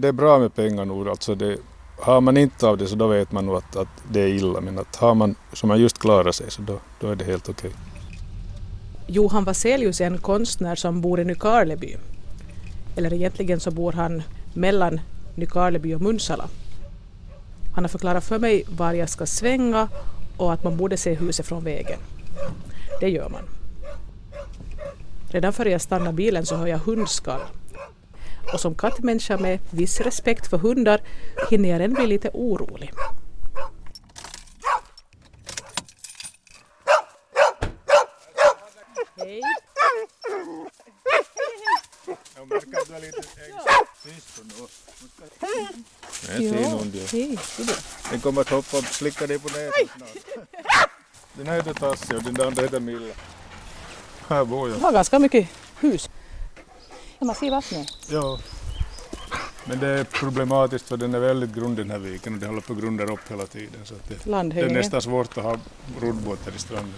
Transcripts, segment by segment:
Det är bra med pengar nog. Alltså det, har man inte av det så då vet man nog att, att det är illa. Men att har man så man just klarar sig så då, då är det helt okej. Okay. Johan Vaselius är en konstnär som bor i Nykarleby. Eller egentligen så bor han mellan Nykarleby och Munsala. Han har förklarat för mig var jag ska svänga och att man borde se huset från vägen. Det gör man. Redan före jag stannar bilen så hör jag hundskall. Och som kattmänniska med viss respekt för hundar hinner jag redan bli lite orolig. Hej! Jag märker att du är lite tyst nu. Nej, fin hund ju. Hej, hur är det? Den kommer att hoppa och slicka dig på näsan snart. Den här heter Tassi och den andra heter Milla. Här bor jag. Du har ganska mycket hus. Kan man se vattnet? Ja. Men det är problematiskt för den är väldigt grund den här viken och det håller på att grunda upp hela tiden. Så att det, det är nästan svårt att ha roddbåtar i stranden.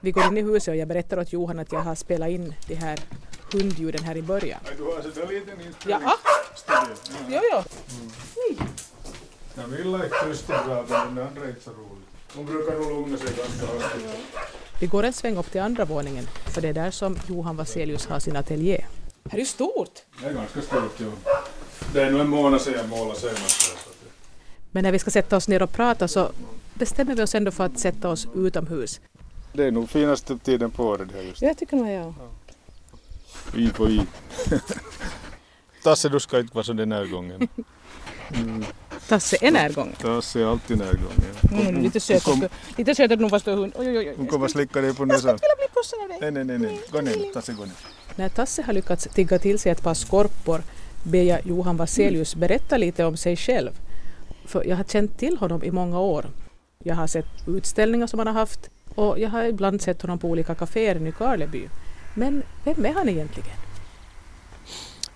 Vi går in i huset och jag berättar åt Johan att jag har spelat in de här hundljuden här i början. Du har så en liten Ja, inspelningsstudio. jo, jo. Ja, Milla är tyst och bra men den andra är inte så rolig. Hon brukar nog lugna sig ganska hastigt. Vi går en sväng upp till andra våningen för det är där som Johan Vaselius har sin ateljé. Här är ju stort! Det är ganska stort ja. Det är nog en månad sedan jag målade senast. Men när vi ska sätta oss ner och prata så bestämmer vi oss ändå för att sätta oss utomhus. Det är nog finaste tiden på året det här just. Jag tycker nog jag. I på i. Tasse du ska inte vara så den här gången. Mm. Tasse är närgången. Tasse är alltid närgången. Mm, lite söt Hon, också. Lite söt att nog fast hund. Oj, oj, oj. hon kommer slicka dig på näsan. Jag skulle bli pussad av dig. Nej, nej, nej, nej. Gå ner, Tasse gå ner. När Tasse har lyckats tigga till sig ett par skorpor ber jag Johan Vaselius berätta lite om sig själv. För jag har känt till honom i många år. Jag har sett utställningar som han har haft och jag har ibland sett honom på olika kaféer i Nykarleby. Men vem är han egentligen?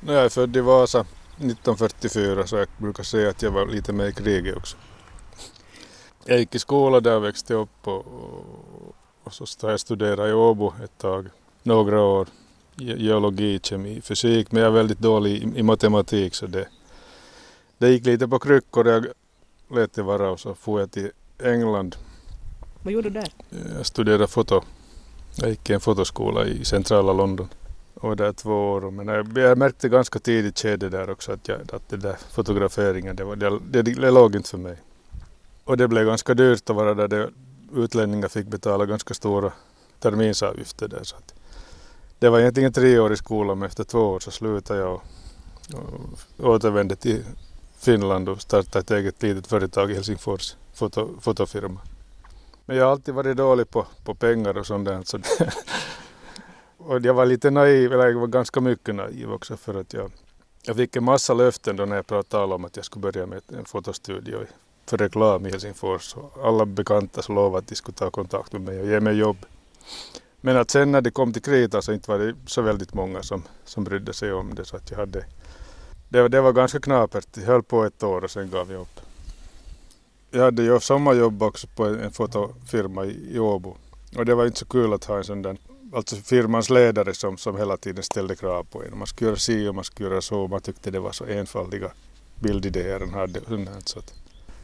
Nu är jag född i Vasa 1944 så jag brukar säga att jag var lite med i kriget också. Jag gick i skola där och växte upp och, och, så jag studerat i Åbo ett tag, några år. Ge- Geologi, kemi, fysik men jag är väldigt dålig i, i matematik så det, det gick lite på kryckor. Jag lät det vara och så får jag till England. Vad gjorde du där? Jag studerade foto. Jag gick i en fotoskola i centrala London. Och där två år. Men jag, jag märkte ganska tidigt skede där också att, jag, att det där fotograferingen, det, var, det, det, det låg inte för mig. Och det blev ganska dyrt att vara där. Det, utlänningar fick betala ganska stora terminsavgifter där. Så att det var egentligen tre år i skolan men efter två år så slutade jag och, och återvände till Finland och startade ett eget litet företag i Helsingfors, foto, fotofirma. Men jag har alltid varit dålig på, på pengar och sånt där. Så det, och jag var lite naiv, eller jag var ganska mycket naiv också för att jag, jag fick en massa löften då när jag pratade om att jag skulle börja med en fotostudio för reklam i Helsingfors. Alla bekanta så lovade att de skulle ta kontakt med mig och ge mig jobb. Men att sen när det kom till krita så inte var det så väldigt många som, som brydde sig om det så att jag hade det, var- det var ganska knapert. Jag höll på ett år och sen gav jag upp. Jag hade ju sommarjobb också på en en fotofirma i, i Åbo. Och det var inte så kul att ha en sån där, alltså firmans ledare som, som hela tiden ställde krav på en. Man skulle göra si och man skulle göra så. Man tyckte det var så enfaldiga bildidéer han hade. Så, att,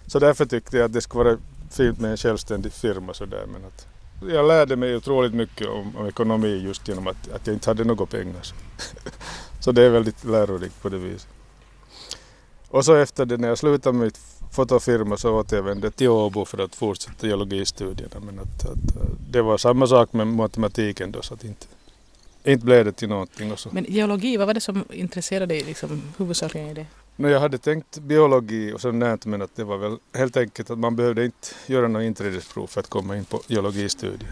så därför tyckte jag att det skulle vara fint med en självständig firma sådär. Men att, jag lärde mig otroligt mycket om, om ekonomi just genom att, att jag inte hade några pengar. Så, så det är väldigt lärorikt på det viset. Och så efter det när jag slutade med mitt fotofirma så återvände jag till Åbo för att fortsätta geologistudierna. Men att, att, äh, det var samma sak med matematiken då så att inte, inte blev det till någonting. Och så. Men geologi, vad var det som intresserade dig liksom, huvudsakligen i det? No, jag hade tänkt biologi och sånt där, men att det var väl helt enkelt att man behövde inte göra något inträdesprov för att komma in på geologistudier.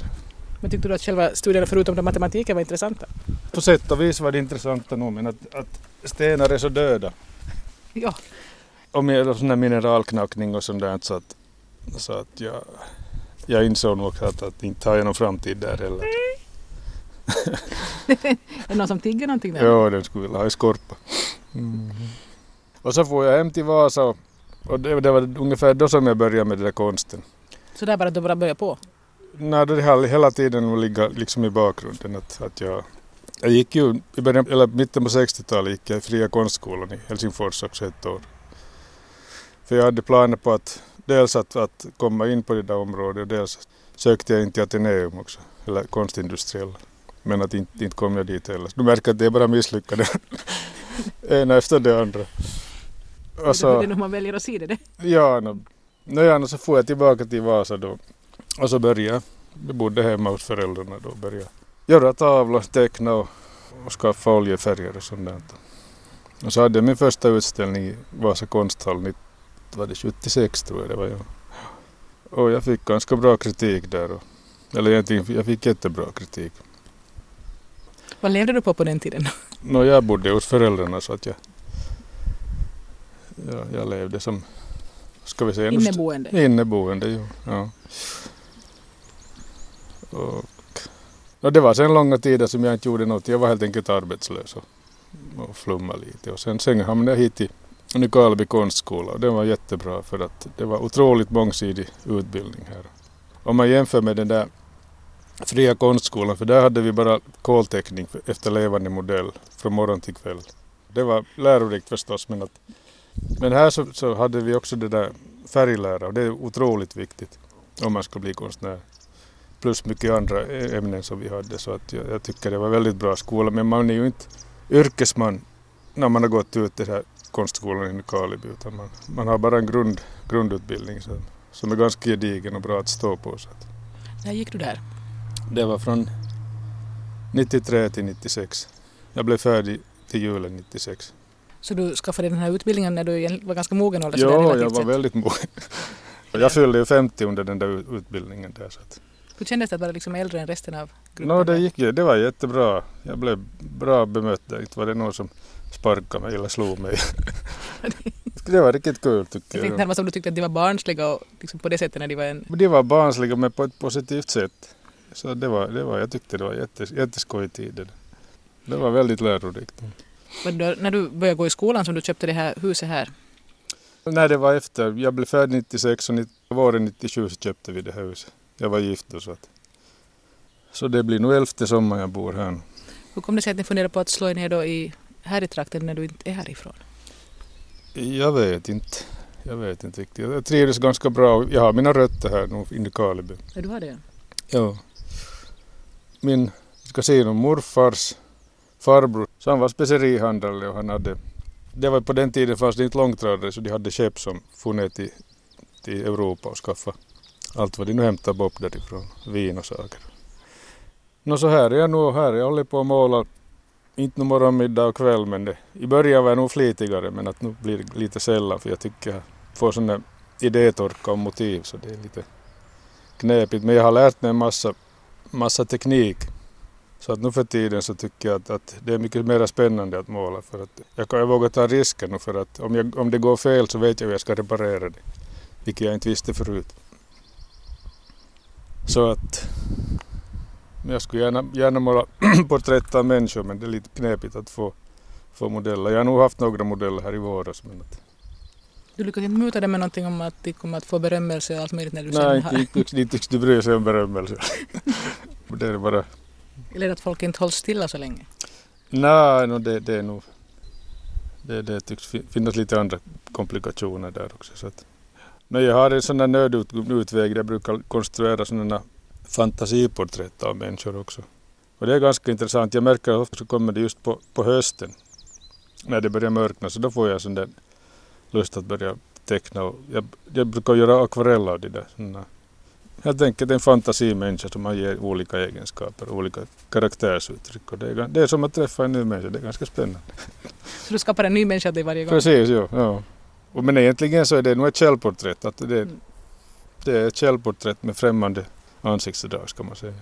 Men tyckte du att själva studierna förutom den matematiken var intressanta? På sätt och vis var det intressanta nog, men att, att stenar är så döda. Ja. Och med sån där mineralknackning och sånt där så att, så att jag, jag insåg nog att, att inte har jag någon framtid där heller. Är det någon som tigger någonting där? Ja, den skulle vilja ha i Skorpa. Mm. Och så får jag hem till Vasa och, och det, det var ungefär då som jag började med den där konsten. Så där bara att du bara började på? Nej, det har hela tiden ligga liksom i bakgrunden att, att jag, Jag gick ju i början, eller mitten på 60-talet gick jag i Fria konstskolan i Helsingfors också ett år. För jag hade planer på att dels att, att komma in på det där området och dels sökte jag in till Ateneum också, eller konstindustriell. Men att inte, inte kom jag dit heller. Du märker att det är bara misslyckade. Ena efter det andra. Och så, det är nog man väljer att se det. Ja, no, no, ja, no, så får jag tillbaka till Vasa då. Och så började jag, jag bodde hemma hos föräldrarna då, började göra tavlor, teckna och, och skaffa oljefärger och sånt där. Och så hade jag min första utställning i Vasa konsthall, var det 76 tror jag det var. Ja. Och jag fick ganska bra kritik där. Och, eller egentligen, jag fick jättebra kritik. Vad levde du på på den tiden? No, jag bodde hos föräldrarna så att jag, ja, jag levde som ska vi säga, inneboende. Inneboende, jo. Ja. Och, och det var sen långa tider som jag inte gjorde något. Jag var helt enkelt arbetslös och, och flummade lite. Och sen, sen hamnade jag hit till Nykarleby konstskola och den var jättebra för att det var otroligt mångsidig utbildning här. Om man jämför med den där fria konstskolan, för där hade vi bara kolteckning efter levande modell från morgon till kväll. Det var lärorikt förstås, men, att, men här så, så hade vi också det där färglära och det är otroligt viktigt om man ska bli konstnär. Plus mycket andra ämnen som vi hade, så att jag, jag tycker det var väldigt bra skola. Men man är ju inte yrkesman när man har gått ut det här konstskolan i Nykarleby utan man, man har bara en grund, grundutbildning som, som är ganska gedigen och bra att stå på. Så att. När gick du där? Det var från 93 till 96. Jag blev färdig till julen 96. Så du skaffade den här utbildningen när du var ganska mogen ålder? Ja, jag var sett. väldigt mogen. jag fyllde ju 50 under den där utbildningen där. Så att. Hur kändes det att vara liksom äldre än resten av gruppen? No, det, gick, det var jättebra. Jag blev bra bemött där. Inte var det någon som sparkade mig eller slog mig. det var riktigt kul tycker jag. Jag tänkte närmast om du tyckte att de var barnsliga och liksom på det sättet när de var en... De var barnsliga men på ett positivt sätt. Så det var, det var, jag tyckte det var jättes, jätteskoj tid. Det var väldigt lärorikt. Men då, när du började gå i skolan som du köpte det här huset här? Nej, det var efter. Jag blev färdig 96 och 90, våren 97 så köpte vi det här huset. Jag var gift då så att. Så det blir nog elfte sommaren jag bor här. Hur kom det sig att ni funderade på att slå er ner då i, här i trakten när du inte är härifrån? Jag vet inte. Jag vet inte riktigt. Jag trivdes ganska bra. Jag har mina rötter här nu i Nykarleby. Ja, du har det? Ja min ska säga, morfars farbror, så han var specerihandlare och han hade, det var på den tiden fanns det inte långtradare så de hade skepp som for ner till, till Europa och skaffa allt vad de nu hämtade upp därifrån, vin och saker. Nå så här är jag nu här, jag håller på att måla, inte nu morgon, middag och kväll men det, i början var jag nog flitigare men att nu blir det lite sällan för jag tycker jag får sån där idétorka och motiv så det är lite knepigt men jag har lärt mig en massa massa teknik. Så att nu för tiden så tycker jag att, att det är mycket mer spännande att måla för att jag, kan, jag vågar ta risken nu för att om, jag, om det går fel så vet jag hur jag ska reparera det. Vilket jag inte visste förut. Så att jag skulle gärna, gärna måla porträtt av människor men det är lite knepigt att få, få modeller. Jag har nog haft några modeller här i våras men att du lyckas inte muta dem med någonting om att de kommer att få berömmelse och allt möjligt när du Nej, sen har... Nej, inte, inte tycks du bry sig om berömmelse. det är bara... Eller att folk inte hålls stilla så länge? Nej, no, det, det är nog... Det, det tycks finnas lite andra komplikationer där också. Så att, men jag har en sån där nödutväg där jag brukar konstruera sådana fantasiporträtt av människor också. Och det är ganska intressant. Jag märker att ofta kommer det just på, på hösten när det börjar mörkna så då får jag sån där lust att börja teckna. Och jag, jag brukar göra akvarell av det där. Såna. Helt enkelt en fantasimänniska som man ger olika egenskaper, olika karaktärsuttryck. Och det, är, det är som att träffa en ny människa, det är ganska spännande. Så du skapar en ny människa till varje gång? Precis, ja. ja. Och men egentligen så är det nog ett källporträtt. Att det, mm. det är ett källporträtt med främmande ansiktsdrag ska man säga.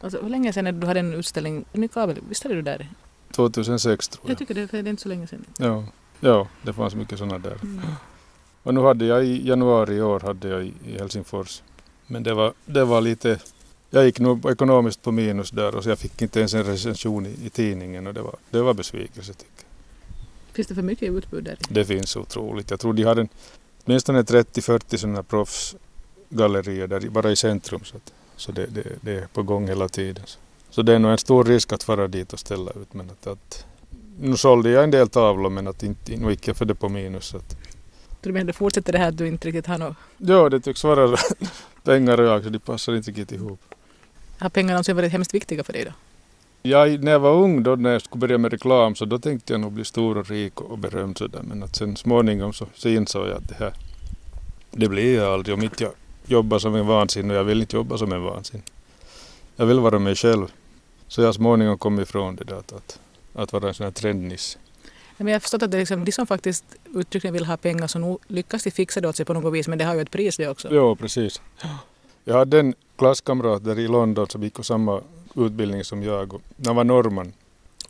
Alltså, hur länge sedan är det du hade en utställning i Kabel? Visst hade du där? 2006 tror jag. Jag tycker det, för det är inte så länge sedan. Ja. Ja, det fanns mycket sådana där. Mm. Och nu hade jag i januari i år hade jag i Helsingfors. Men det var, det var lite, jag gick nog ekonomiskt på minus där och så jag fick inte ens en recension i, i tidningen och det var, det var besvikelse tycker jag. Finns det för mycket utbud där? Det finns otroligt. Jag tror de har en, åtminstone 30-40 sådana proffsgallerier där bara i centrum så, att, så det, det, det, är på gång hela tiden. Så det är nog en stor risk att fara dit och ställa ut. Men att, att, nu sålde jag en del tavlor men att inte, nu gick jag för det på minus. Att, Du menar, fortsätter det här att du inte riktigt har något... ja, det tycks vara pengar och jag, så de passar inte riktigt ihop. Har pengarna någonsin varit hemskt viktiga för dig då? Jag, när jag var ung då när jag skulle börja med reklam så då tänkte jag nog bli stor och rik och berömd sådär. Men att sen småningom så, så insåg jag att det här, det blir jag aldrig om inte jag jobbar som en vansin och jag vill inte jobba som en vansin. Jag vill vara mig själv. Så jag småningom kom ifrån det där att, att, vara en sån här trendnisse. Men jag har förstått att det är liksom, de som faktiskt uttryckligen vill ha pengar så lyckas de fixa det åt sig på något vis men det har ju ett pris det också. Jo, precis. Jag hade en klasskamrat där i London som gick på samma utbildning som jag. Och han var norrman.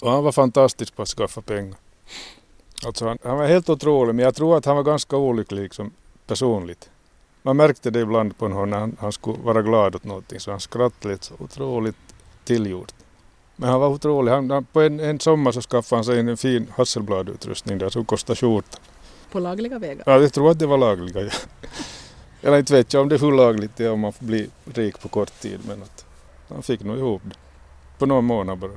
Och han var fantastisk på att skaffa pengar. Alltså han, han var helt otrolig, men jag tror att han var ganska olycklig liksom, personligt. Man märkte det ibland på honom när han, han skulle vara glad åt någonting, så han skrattade lite så otroligt tillgjort. Men han var otrolig. Han, han, på en, en sommar så skaffade han sig en fin Hasselblad-utrustning där som kostade skjortan. På lagliga vägar. Ja, jag tror att det var lagliga. Ja. Eller inte vet jag om det är hur lagligt det är om man får bli rik på kort tid, men att han fick nog ihop det. På några månader bara.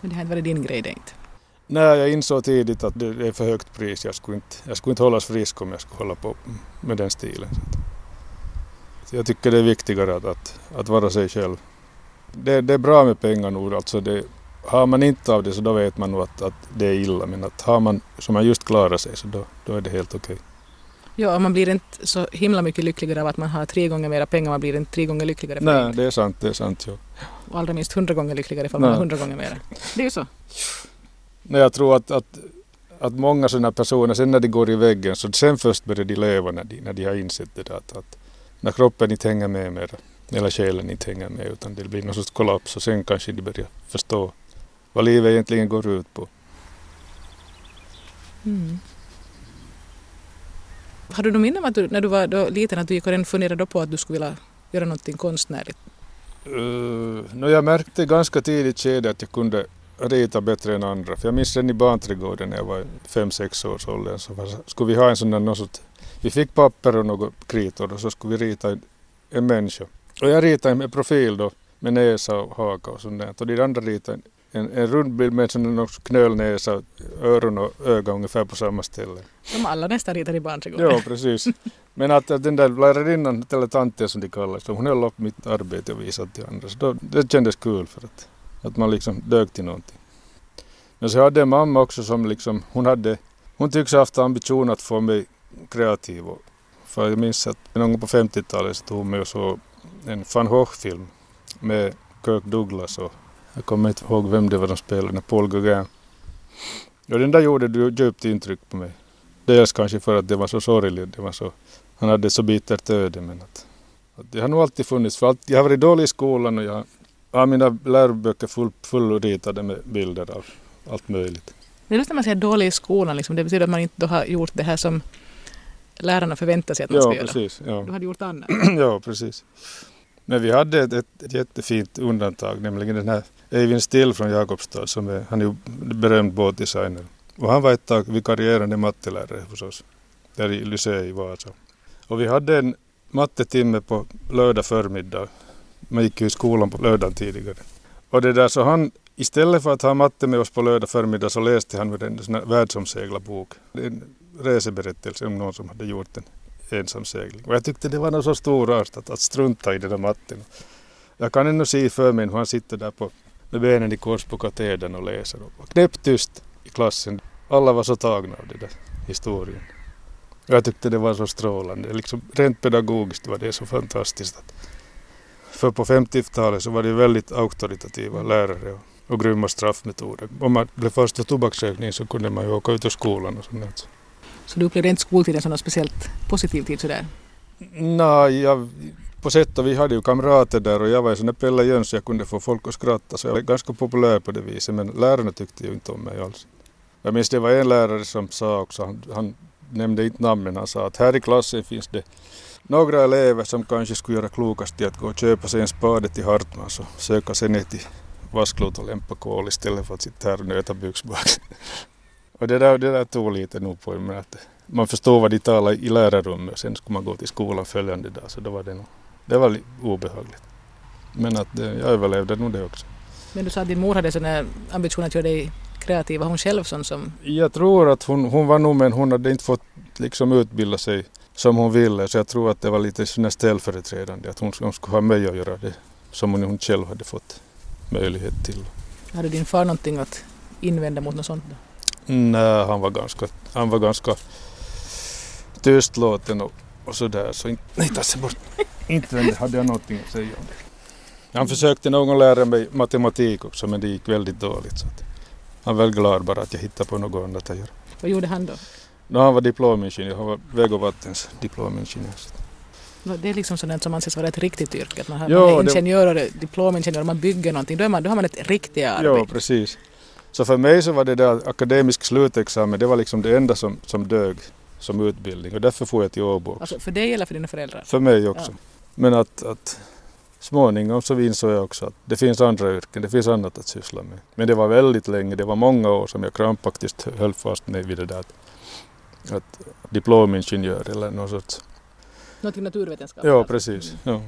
Men det här varit din grej det inte. Nej, jag insåg tidigt att det är för högt pris. Jag skulle inte, jag skulle inte hållas frisk om jag skulle hålla på med den stilen. Så Jag tycker det är viktigare att, att, att vara sig själv. Det, det är bra med pengar nog. Alltså det, har man inte av det så då vet man nog att, att det är illa. Men att har man som man just klarar sig så då, då är det helt okej. Ja, och man blir inte så himla mycket lyckligare av att man har tre gånger mera pengar, man blir inte tre gånger lyckligare för Nej, det. är sant. Det är sant ja. Och allra minst hundra gånger lyckligare ifall man har hundra gånger mera. Det är ju så. Nej, jag tror att, att, att många sådana personer, sen när de går i väggen, så sen först börjar de leva när de, när de har insett det där. Att, att när kroppen inte hänger med mer, eller själen inte hänger med, utan det blir någon sorts kollaps och sen kanske de börjar förstå vad livet egentligen går ut på. Mm. Har du något minne av att du, när du var liten att du gick och redan funderade på att du skulle vilja göra någonting konstnärligt? Uh, no, jag märkte ganska tidigt skede att jag kunde rita bättre än andra. För jag minns redan i barnträdgården när jag var fem sex års åldern så skulle vi ha en sån där någon sorts, vi fick papper och några kritor och så skulle vi rita en, en människa. Och jag ritade med profil då med näsa och haka och sånt där. Och de andra ritade en, en, rund bild med en knölnäsa, öron och ögon ungefär på samma ställe. Som alla nästan ritar i barnträdgården. Ja, precis. Men att, att den där lärarinnan, eller tanten som de kallas, hon höll upp mitt arbete och visade till andra. Så då, det kändes kul för att, att man liksom dög till någonting. Men så hade jag en mamma också som liksom, hon hade, hon tycks ha haft ambition att få mig kreativ. Och, för jag minns att någon gång på 50-talet så tog hon mig och såg en van Gogh-film med Kirk Douglas och jag kommer inte ihåg vem det var de spelade, Paul Gauguin. Och den där gjorde djupt intryck på mig. Dels kanske för att det var så sorgligt, det var så, han hade så bittert öde men att, att det har nog alltid funnits, för allt, jag har varit dålig i skolan och jag har mina läroböcker full, fullritade med bilder av allt möjligt. Det är just när man säger dålig i skolan, liksom, det betyder att man inte har gjort det här som lärarna förväntar sig att man ska Ja, göra. precis. Ja. Du hade gjort annat. ja, precis. Men vi hade ett, ett, jättefint undantag, nämligen den här Eivind Still från Jakobstad, som är, han är berömd båtdesigner. Och han var ett tag vikarierande mattelärare hos oss, där i Lycée i Vasa. Och vi hade en mattetimme på lördag förmiddag. Man gick ju i skolan på lördagen tidigare. Och det där så han, istället för att ha matte med oss på lördag förmiddag så läste han med en sån här världsomseglarbok. En reseberättelse om någon som hade gjort en ensamsegling. Och jag tyckte det var något så storartat att, att strunta i den där matten. Jag kan ännu se för mig hur han sitter där på, med benen i kors på katedern och läser. Och knäpptyst i klassen. Alla var så tagna av den där historien. Och jag tyckte det var så strålande. Liksom, rent pedagogiskt var det så fantastiskt. Att, för på 50-talet så var det väldigt auktoritativa lärare och, och grymma straffmetoder. Om man blev fast för tobaksrökning så kunde man ju åka ut ur skolan och sånt. Så du upplevde inte skoltiden som något speciellt positiv tid sådär? Nej, jag, på sätt och vi hade ju kamrater där och jag var en sån där Pelle Jöns jag kunde få folk att skratta så jag var ganska populär på det viset men lärarna tyckte ju inte om mig alls. Jag minns det var en lärare som sa också, han, han nämnde inte namnen, han sa att här i klassen finns det några elever som kanske skulle göra klokast i att gå och köpa sig en spade till Hartmans och söka sig ner till vasklot och lämpa kol istället för att sitta här och nöta byxbak. och det där, det där tog lite nog på mig att man förstår vad de talar i lärarrummet och sen skulle man gå till skolan följande dag så då var det nog, det var obehagligt. Men att det, jag överlevde nog det också. Men du sa att din mor hade sån ambition att göra dig kreativ. Var hon själv sån som... Jag tror att hon, hon var nog men hon hade inte fått liksom utbilda sig som hon ville så jag tror att det var lite ställföreträdande att hon, hon skulle ha mig att göra det som hon själv hade fått möjlighet till. Hade din far någonting att invända mot något sånt? Då? Nej, han var ganska, han var ganska tystlåten och, och sådär. Så inte, nej, bort. Inte hade jag någonting att säga om det. Han försökte någon lära mig matematik också men det gick väldigt dåligt. Så att han var glad bara att jag hittade på något annat att göra. Vad gjorde han då? No, han var diplomingenjör, han var väg och vattens diplomingenjör. Det är liksom sådant som anses vara ett riktigt yrke, att man, jo, man är ingenjör och diplomingenjör och man bygger någonting, då, är man, då har man ett riktigt arbete. Ja, precis. Så för mig så var det där akademisk slutexamen, det var liksom det enda som, som dög som utbildning och därför får jag till Åbo också. Alltså för dig eller för dina föräldrar? För mig också. Ja. Men att, att småningom så insåg jag också att det finns andra yrken, det finns annat att syssla med. Men det var väldigt länge, det var många år som jag krampaktigt höll fast mig vid det där att diplomingenjör eller något sorts... Någonting naturvetenskap? Ja, precis. Ja.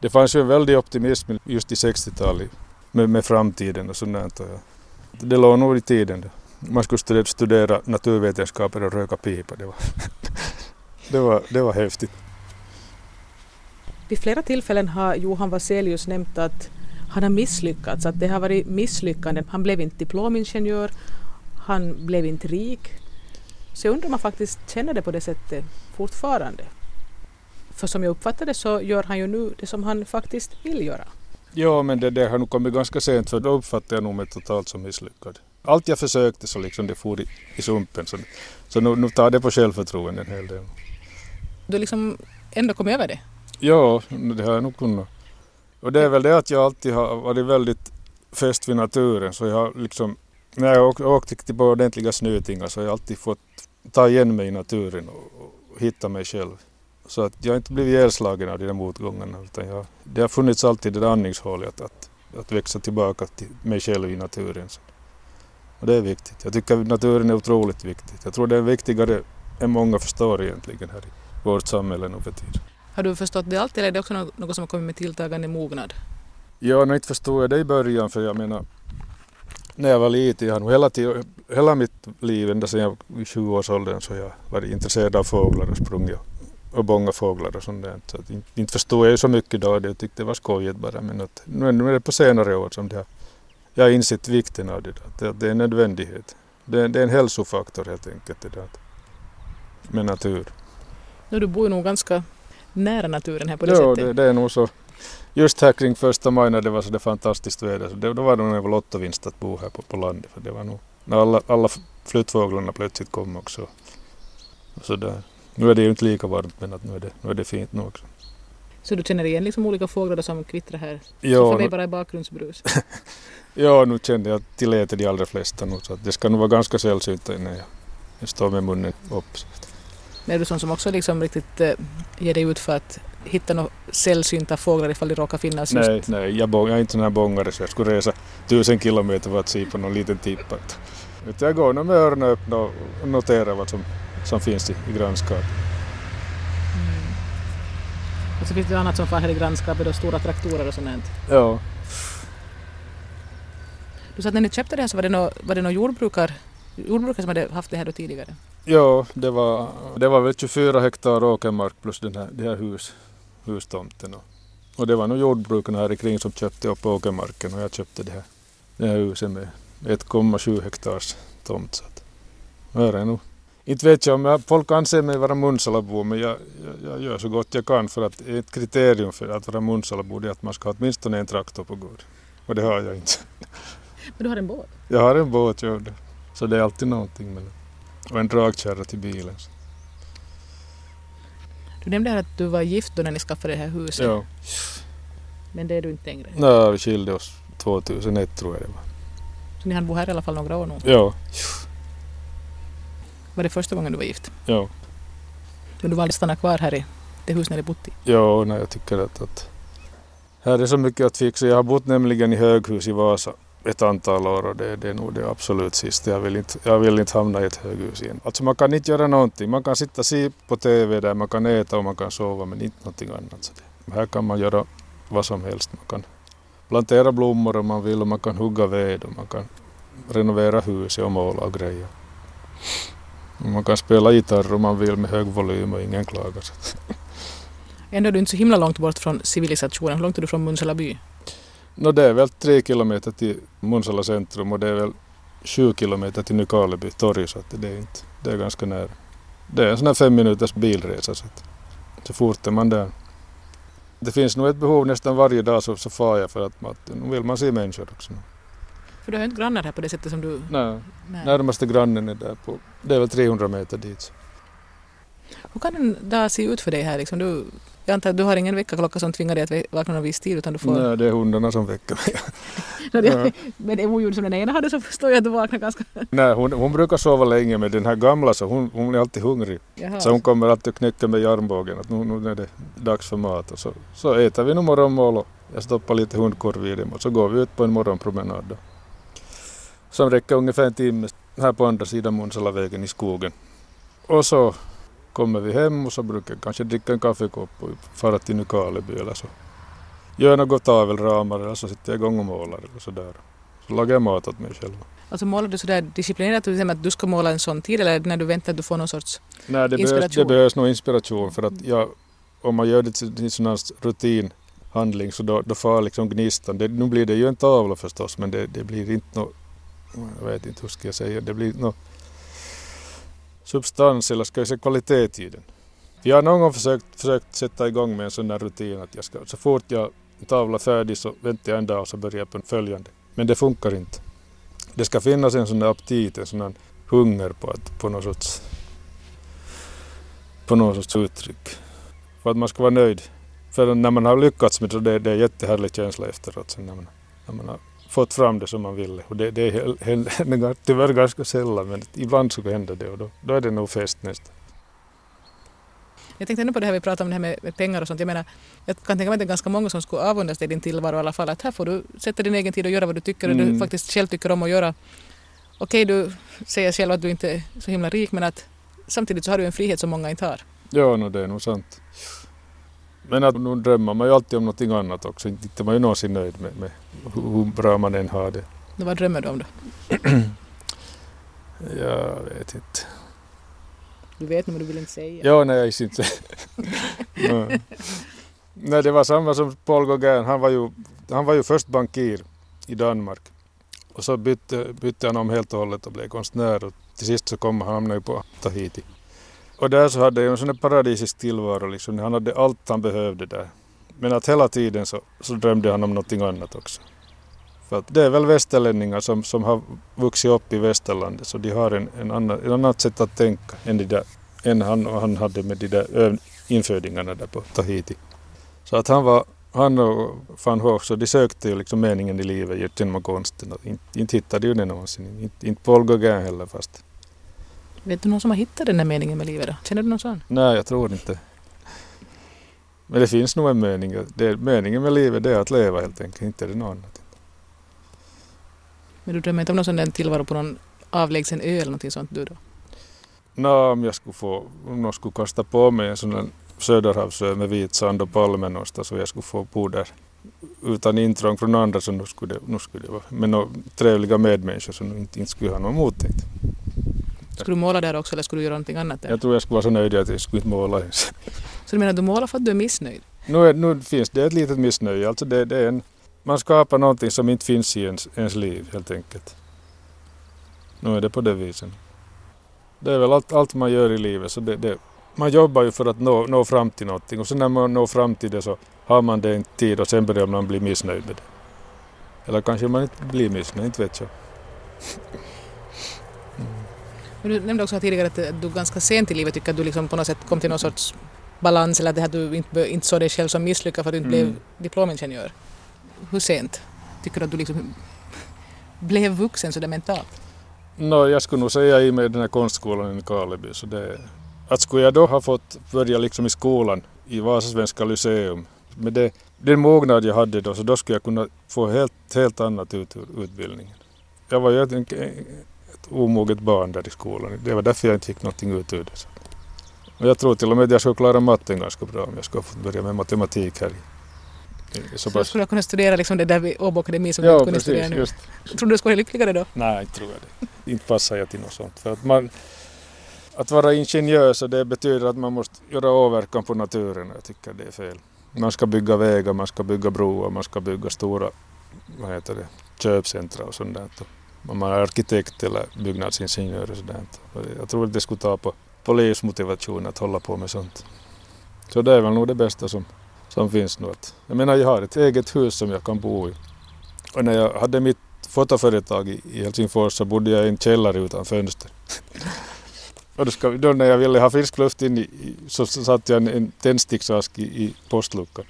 Det fanns ju en väldig optimism just i 60-talet med, med framtiden och sånt där. Det låg nog i tiden. Då. Man skulle studera naturvetenskaper och röka pipa. Det var, det var, det var häftigt. Vid flera tillfällen har Johan Vaselius nämnt att han har misslyckats, att det har varit misslyckanden. Han blev inte diplomingenjör, han blev inte rik. Så jag undrar om man faktiskt känner det på det sättet fortfarande. För som jag uppfattar det så gör han ju nu det som han faktiskt vill göra. Ja, men det, det har nog kommit ganska sent för då uppfattar jag nog mig totalt som misslyckad. Allt jag försökte så liksom det for i, i sumpen. Så, så nu, nu tar det på självförtroende en hel del. Du liksom ändå kom över det? Ja, det har jag nog kunnat. Och det är väl det att jag alltid har varit väldigt fäst vid naturen så jag har liksom när jag åkte till på ordentliga snytingar så har jag alltid fått ta igen mig i naturen och, och hitta mig själv. Så att jag har inte blivit ihjälslagen av de där motgångarna utan jag, det har funnits alltid det där andningshålet att, att växa tillbaka till mig själv i naturen. Så. Och det är viktigt. Jag tycker naturen är otroligt viktigt. Jag tror det är viktigare än många förstår egentligen här i vårt samhälle nu för tiden. Har du förstått det alltid eller är det också något som har kommit med tilltagande mognad? Ja, inte förstod jag det i början för jag menar när jag var liten, jag har nog hela, hela mitt liv, ända sedan jag var i 20-årsåldern, så jag varit intresserad av fåglar och sprungit och bångat fåglar och sånt där. Så att inte, inte förstod jag ju så mycket då, det tyckte det var skojigt bara. Men att, nu är det på senare år som det har, jag har insett vikten av det, att det är en nödvändighet. Det, det är en hälsofaktor helt enkelt det där, med natur. Nu du bor ju nog ganska nära naturen här på det jo, sättet. Jo, det, det, är nog så just här kring första maj när det var så det fantastiskt väder, så det, då var det nog en lottovinst att bo här på, på landet. För det var nog när alla, alla flyttfåglarna plötsligt kom också. så där. Nu är det ju inte lika varmt men att nu, är det, nu är det fint nu också. Så du känner igen liksom olika fåglar som kvittrar här? Jo, så för mig bara är bakgrundsbrus? ja, nu känner jag till det de allra flesta nu så det ska nog vara ganska sällsynt innan jag står med munnen upp. Men är du sån som också liksom riktigt äh, ger dig ut för att hitta några sällsynta fåglar ifall det råkar finnas just... Nej, nej jag, jag är inte sån här bångare så jag skulle resa tusen kilometer för att se på någon liten tippa. Jag går med öronen öppna och noterar vad som, som finns i, i grannskapet. Mm. Och så finns det annat som far här i grannskapet, då, stora traktorer och sånt. Ja. Du sa att när ni köpte det här så var det några no jordbrukar, jordbrukare som hade haft det här då tidigare? Ja, det var, det var väl 24 hektar åkermark plus den här, det här hus, hustomten. Och, och det var nog jordbrukarna här kring som köpte upp åkermarken och jag köpte det här, det här huset med 1,7 hektars tomt. Så att, här är nog. Inte vet jag om jag, folk anser mig vara Munsalabo men jag, jag, jag, gör så gott jag kan för att ett kriterium för att vara Munsalabo är att man ska ha åtminstone en traktor på gård. Och det har jag inte. Men du har en båt? Jag har en båt, ja. Så det är alltid någonting. Men... Och en dragkärra till bilen. Du nämnde att du var gift då när ni skaffade det här huset. Ja. Men det är du inte längre? Nej, vi skilde oss 2001 tror jag det var. Så ni hann bo här i alla fall några år nu? Ja. Var det första gången du var gift? Ja. Men du valde att stanna kvar här i det hus ni hade bott i? Ja, nej, jag tycker att, att här är så mycket att fixa. Jag har bott nämligen i höghus i Vasa ett antal år och det, det är nog det absolut sista. Jag vill, inte, jag vill inte hamna i ett höghus igen. Alltså man kan inte göra någonting. Man kan sitta och se på TV där man kan äta och man kan sova men inte någonting annat. Så det, här kan man göra vad som helst. Man kan plantera blommor om man vill och man kan hugga ved och man kan renovera huset och måla och grejer. Man kan spela gitarr om man vill med hög volym och ingen klagar. Ändå är du inte så himla långt bort från civilisationen. Hur långt är du från Munsala by? No, det är väl tre kilometer till Munsala centrum och det är väl sju kilometer till Nykarleby torg så att det är, inte, det är ganska nära. Det är en sån här fem minuters bilresa så, att, så fort är man där. Det finns nog ett behov nästan varje dag så, så far jag för att man, nu vill man se människor också. För du har ju inte grannar här på det sättet som du... Nej, Nej. närmaste grannen är där på, det är väl 300 meter dit. Hur kan en dag se ut för dig här liksom? Du jag antar att du har ingen väckarklocka som tvingar dig att vakna någon viss tid utan du får... Nej, det är hundarna som väcker mig. Men det oljud som den ena hade så förstår jag att du vaknar ganska... Nej, hon, hon brukar sova länge men den här gamla så hon, hon är alltid hungrig. Jaha. Så hon kommer alltid att knäcka med i armbågen att nu, nu är det dags för mat. Och så, så äter vi nog morgonmål och jag stoppar lite hundkorv i dem och så går vi ut på en morgonpromenad. Då. Som räcker ungefär en timme här på andra sidan Munsalavägen i skogen. Och så kommer vi hem och så brukar jag kanske dricka en kaffekopp och fara till Nykarleby eller så. Gör något tavelramar eller så sitter jag igång och målar eller sådär. Så lagar jag mat åt mig själv. Alltså målar du sådär disciplinerat att du ska måla en sån tid eller när du väntar att du får någon sorts Nej, det inspiration? Behövs, det behövs nog inspiration för att jag, om man gör det till en sån här rutinhandling så då, då far liksom gnistan. Det, nu blir det ju en tavla förstås men det, det blir inte något, jag vet inte hur ska jag säga, det blir något substans eller ska jag säga kvalitet i den. Jag har någon gång försökt, försökt sätta igång med en sån där rutin att jag ska, så fort jag tavlar färdig så väntar jag en dag och så börjar jag på en följande. Men det funkar inte. Det ska finnas en sån där aptit, en sån där hunger på, att, på något sorts på något sorts uttryck. För att man ska vara nöjd. För när man har lyckats med det, det, det är en jättehärlig känsla efteråt. Sen när, man, när man har fått fram det som man ville. Och det, det händer tyvärr ganska sällan men ibland så händer det och då, då är det nog fest nästan. Jag tänkte ännu på det här vi pratade om det här med, med, pengar och sånt. Jag menar, jag kan tänka mig att det är ganska många som skulle avundas dig din tillvaro i alla fall. Att här får du sätta din egen tid och göra vad du tycker och mm. du faktiskt själv tycker om att göra. Okej, du säger själv att du inte är så himla rik men att samtidigt så har du en frihet som många inte har. Ja, no, det är nog sant. Men att nu drömmer man ju alltid om någonting annat också. Inte är man ju någonsin nöjd med, med hur bra man än har det. Vad drömmer du om då? jag vet inte. Du vet nog men du vill inte säga. Ja, nej, jag visste inte. nej, det var samma som Paul Gauguin. Han var ju, han var ju först bankir i Danmark. Och så bytte, bytte han om helt och hållet och blev konstnär och till sist så kom han hamnade på Tahiti. Och där så hade jag en sån där paradisisk tillvaro. Liksom. Han hade allt han behövde där. Men att hela tiden så, så drömde han om någonting annat också. För att det är väl västerlänningar som, som har vuxit upp i västerlandet så de har en, en annan, ett annat sätt att tänka än, de där, än han, han hade med de där infödingarna där på Tahiti. Så att han var han och van Hoff, så de sökte ju liksom meningen i livet genom konsten. Inte, inte hittade ju den någonsin. Inte, inte Paul Gauguin heller fast Vet du någon som har hittat den där meningen med livet då? Känner du någon sån? Nej, jag tror inte. Men det finns nog en mening. Det, meningen med livet det är att leva helt enkelt, inte det något annat. Men du drömmer inte om någon sån där tillvaro på någon avlägsen ö eller någonting sånt du då? Nå, om jag skulle få, om någon skulle kasta på mig en sån där Söderhavsö med vit sand och palmer någonstans och jag skulle få bo där utan intrång från andra så nu skulle det, nu skulle det vara några trevliga medmänniskor som inte, inte skulle ha något emot det. Skulle du måla där också eller skulle du göra någonting annat där? Jag tror jag skulle vara så nöjd att jag skulle inte måla ens. Så du menar att du målar för att du är missnöjd? Nu, är, nu finns det ett litet missnöje. Alltså det, det är en, man skapar någonting som inte finns i ens, ens liv helt enkelt. Nu är det på det viset. Det är väl allt, allt man gör i livet. Så det, det, man jobbar ju för att nå, nå fram till någonting och sen när man når fram till det så har man det en tid och sen börjar man bli missnöjd med det. Eller kanske man inte blir missnöjd, inte vet jag. Men du nämnde också tidigare att du ganska sent i livet tycker att du liksom på något sätt kom till någon sorts balans eller att du inte, inte såg dig själv som misslyckad för att du inte mm. blev diplomingenjör. Hur sent tycker du att du liksom blev vuxen sådär mentalt? No, jag skulle nog säga i med den här konstskolan i Karleby. Så det, att skulle jag då ha fått börja liksom i skolan i Vasasvenska Lyceum med det, den mognad jag hade då så då skulle jag kunna få helt, helt annat ut ur utbildningen. Jag var ju omoget barn där i skolan. Det var därför jag inte fick någonting ut ur det. Och jag tror till och med att jag skulle klara matten ganska bra om jag skulle ha fått börja med matematik här. Så Så du skulle kunna studera liksom det där vid Åbo Akademi som du Ja, inte kunde studera nu. Just. Tror du du skulle vara lyckligare då? Nej, inte tror jag det. Inte passar jag till något sånt. För att, man, att vara ingenjör så det betyder att man måste göra åverkan på naturen. Jag tycker det är fel. Man ska bygga vägar, man ska bygga broar, man ska bygga stora vad heter det, köpcentra och sånt där. Om man är arkitekt eller byggnadsingenjör och sådant. Jag tror att det skulle ta på, på livsmotivation att hålla på med sånt. Så det är väl nog det bästa som, som finns nu. Jag menar jag har ett eget hus som jag kan bo i. Och när jag hade mitt fotoföretag i Helsingfors så bodde jag i en källare utan fönster. Och då, ska, då när jag ville ha frisk luft in i, i- så, så satte jag en, en tändsticksask i, i postluckan.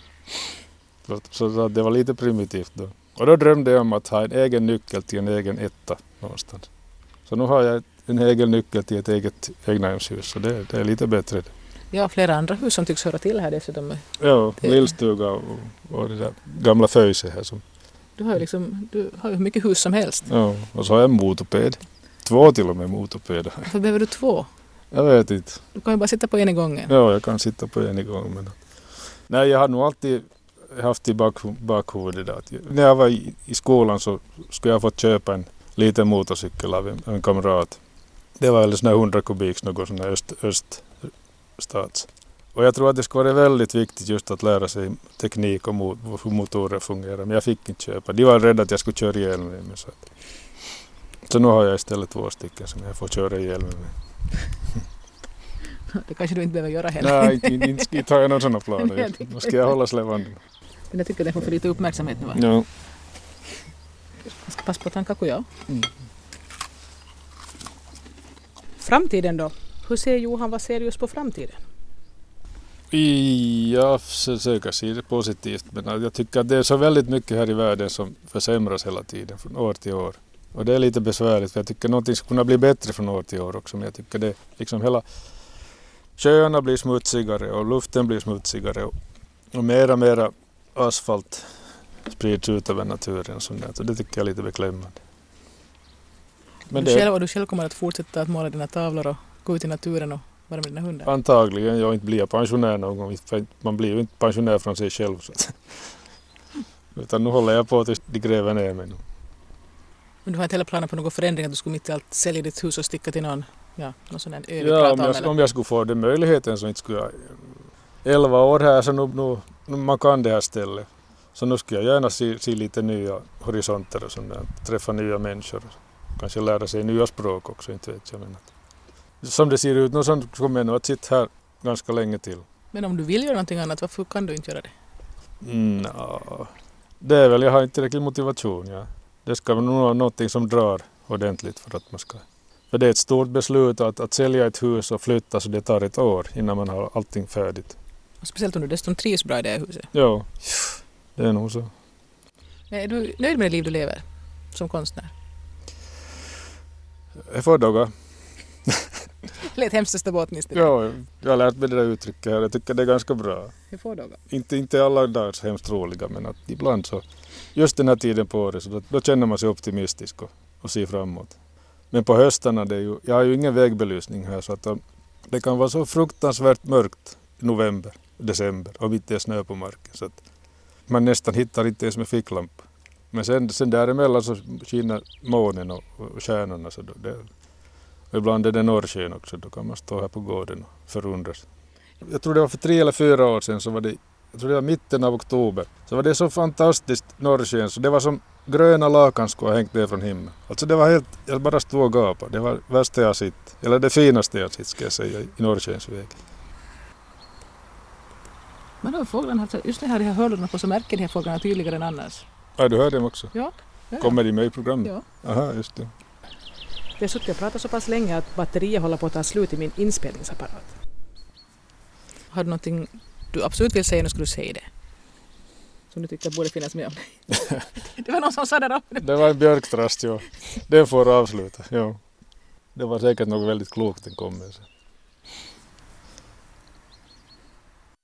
Så, så, så det var lite primitivt då. Och då drömde jag om att ha en egen nyckel till en egen etta någonstans. Så nu har jag en egen nyckel till ett eget egnahemshus så det, det är lite bättre. Ja, flera andra hus som tycks höra till här dessutom. Ja, lillstuga och, och det där gamla föjset här som Du har ju liksom, du har ju hur mycket hus som helst. Ja, och så har jag en motoped. Två till och med motopeder. Varför behöver du två? Jag vet inte. Du kan ju bara sitta på en i gången. Ja, jag kan sitta på en gång. Men... Nej, jag har nog alltid haft i bak, bakhuvudet att när jag var i, i skolan så skulle jag fått köpa en liten motorcykel av en, en kamrat. Det var väl sån här 100 kubiks något sån här öst, öststats. Och jag tror att det skulle vara väldigt viktigt just att lära sig teknik och mo, hur motorer fungerar. Men jag fick inte köpa. De var rädda att jag skulle köra ihjäl mig. Så, att, så nu har jag istället två stycken som jag får köra ihjäl mig med. Det kanske du inte behöver göra heller. Nej, inte, inte, inte, har jag några sådana planer. Då ska jag hålla levande. Men jag tycker det får för lite uppmärksamhet nu va? Ja. Jag ska passa på att ta en kakuja. Mm. Framtiden då? Hur ser Johan Vaselius på framtiden? Jag försöker se det positivt men jag tycker att det är så väldigt mycket här i världen som försämras hela tiden från år till år. Och det är lite besvärligt för jag tycker någonting ska kunna bli bättre från år till år också men jag tycker det liksom hela sjöarna blir smutsigare och luften blir smutsigare och, och mera mera asfalt sprids ut över naturen och sånt där. Så det tycker jag är lite beklämmande. Men du, det, själv, och du själv kommer att fortsätta att måla dina tavlor och gå ut i naturen och vara med dina hundar? Antagligen, jag inte blir pensionär någon gång. Man blir ju inte pensionär från sig själv. Så att. Utan nu håller jag på tills de gräver ner mig. nu. Men du har inte heller planer på någon förändring att du skulle mitt i allt sälja ditt hus och sticka till någon, ja, någon sån här ö Ja, om jag, om jag skulle få den möjligheten så inte skulle jag... Elva år här så nu, nu man kan det här stället. Så nu skulle jag gärna se, se lite nya horisonter och sånt där. Träffa nya människor. Kanske lära sig nya språk också, inte vet jag. Men att, som det ser ut nu så kommer jag nog att sitta här ganska länge till. Men om du vill göra någonting annat, varför kan du inte göra det? Mm, ja. Det är väl, jag har inte tillräcklig motivation. Ja. Det ska nog vara någonting som drar ordentligt för att man ska... För det är ett stort beslut att, att sälja ett hus och flytta så det tar ett år innan man har allting färdigt. Speciellt om du dessutom trivs bra i det här huset. Ja, det är nog så. Är du nöjd med det liv du lever som konstnär? Jag får dagar. Lät hemskt botanist. Ja, jag har lärt mig det där uttrycket här. Jag tycker det är ganska bra. Jag får dagar. Inte, inte alla dagar så hemskt roliga men att ibland så, just den här tiden på året så då, då känner man sig optimistisk och, och ser framåt. Men på höstarna, det är ju, jag har ju ingen vägbelysning här så att um, det kan vara så fruktansvärt mörkt i november, december och inte är snö på marken så att man nästan hittar inte ens med ficklampa. Men sen, sen däremellan så skiner månen och, och stjärnorna så då, det, och ibland är det norrsken också, då kan man stå här på gården och förundras. Jag tror det var för tre eller fyra år sedan så var det jag tror det var mitten av oktober, så var det så fantastiskt norrsken så det var som gröna lakan skulle ha hängt ner från himlen. Alltså det var helt, jag bara stod och gapade. Det var det värsta jag sett, eller det finaste jag sett ska jag säga i norrskensväg. Men då har fåglarna haft, just det här, de här hörlurarna på så märker de här fåglarna tydligare än annars. Ja, du hör dem också? Ja. ja. Kommer de med i programmet? Ja. Aha, just det. Vi har suttit och pratat så pass länge att batteriet håller på att ta slut i min inspelningsapparat. Har du någonting du absolut vill säga nu ska du säga det. Som du tycker borde finnas med om dig. det var någon som sa det då. Det var en björktrast, ja. Den får avsluta, ja. Det var säkert något väldigt klokt den kom med.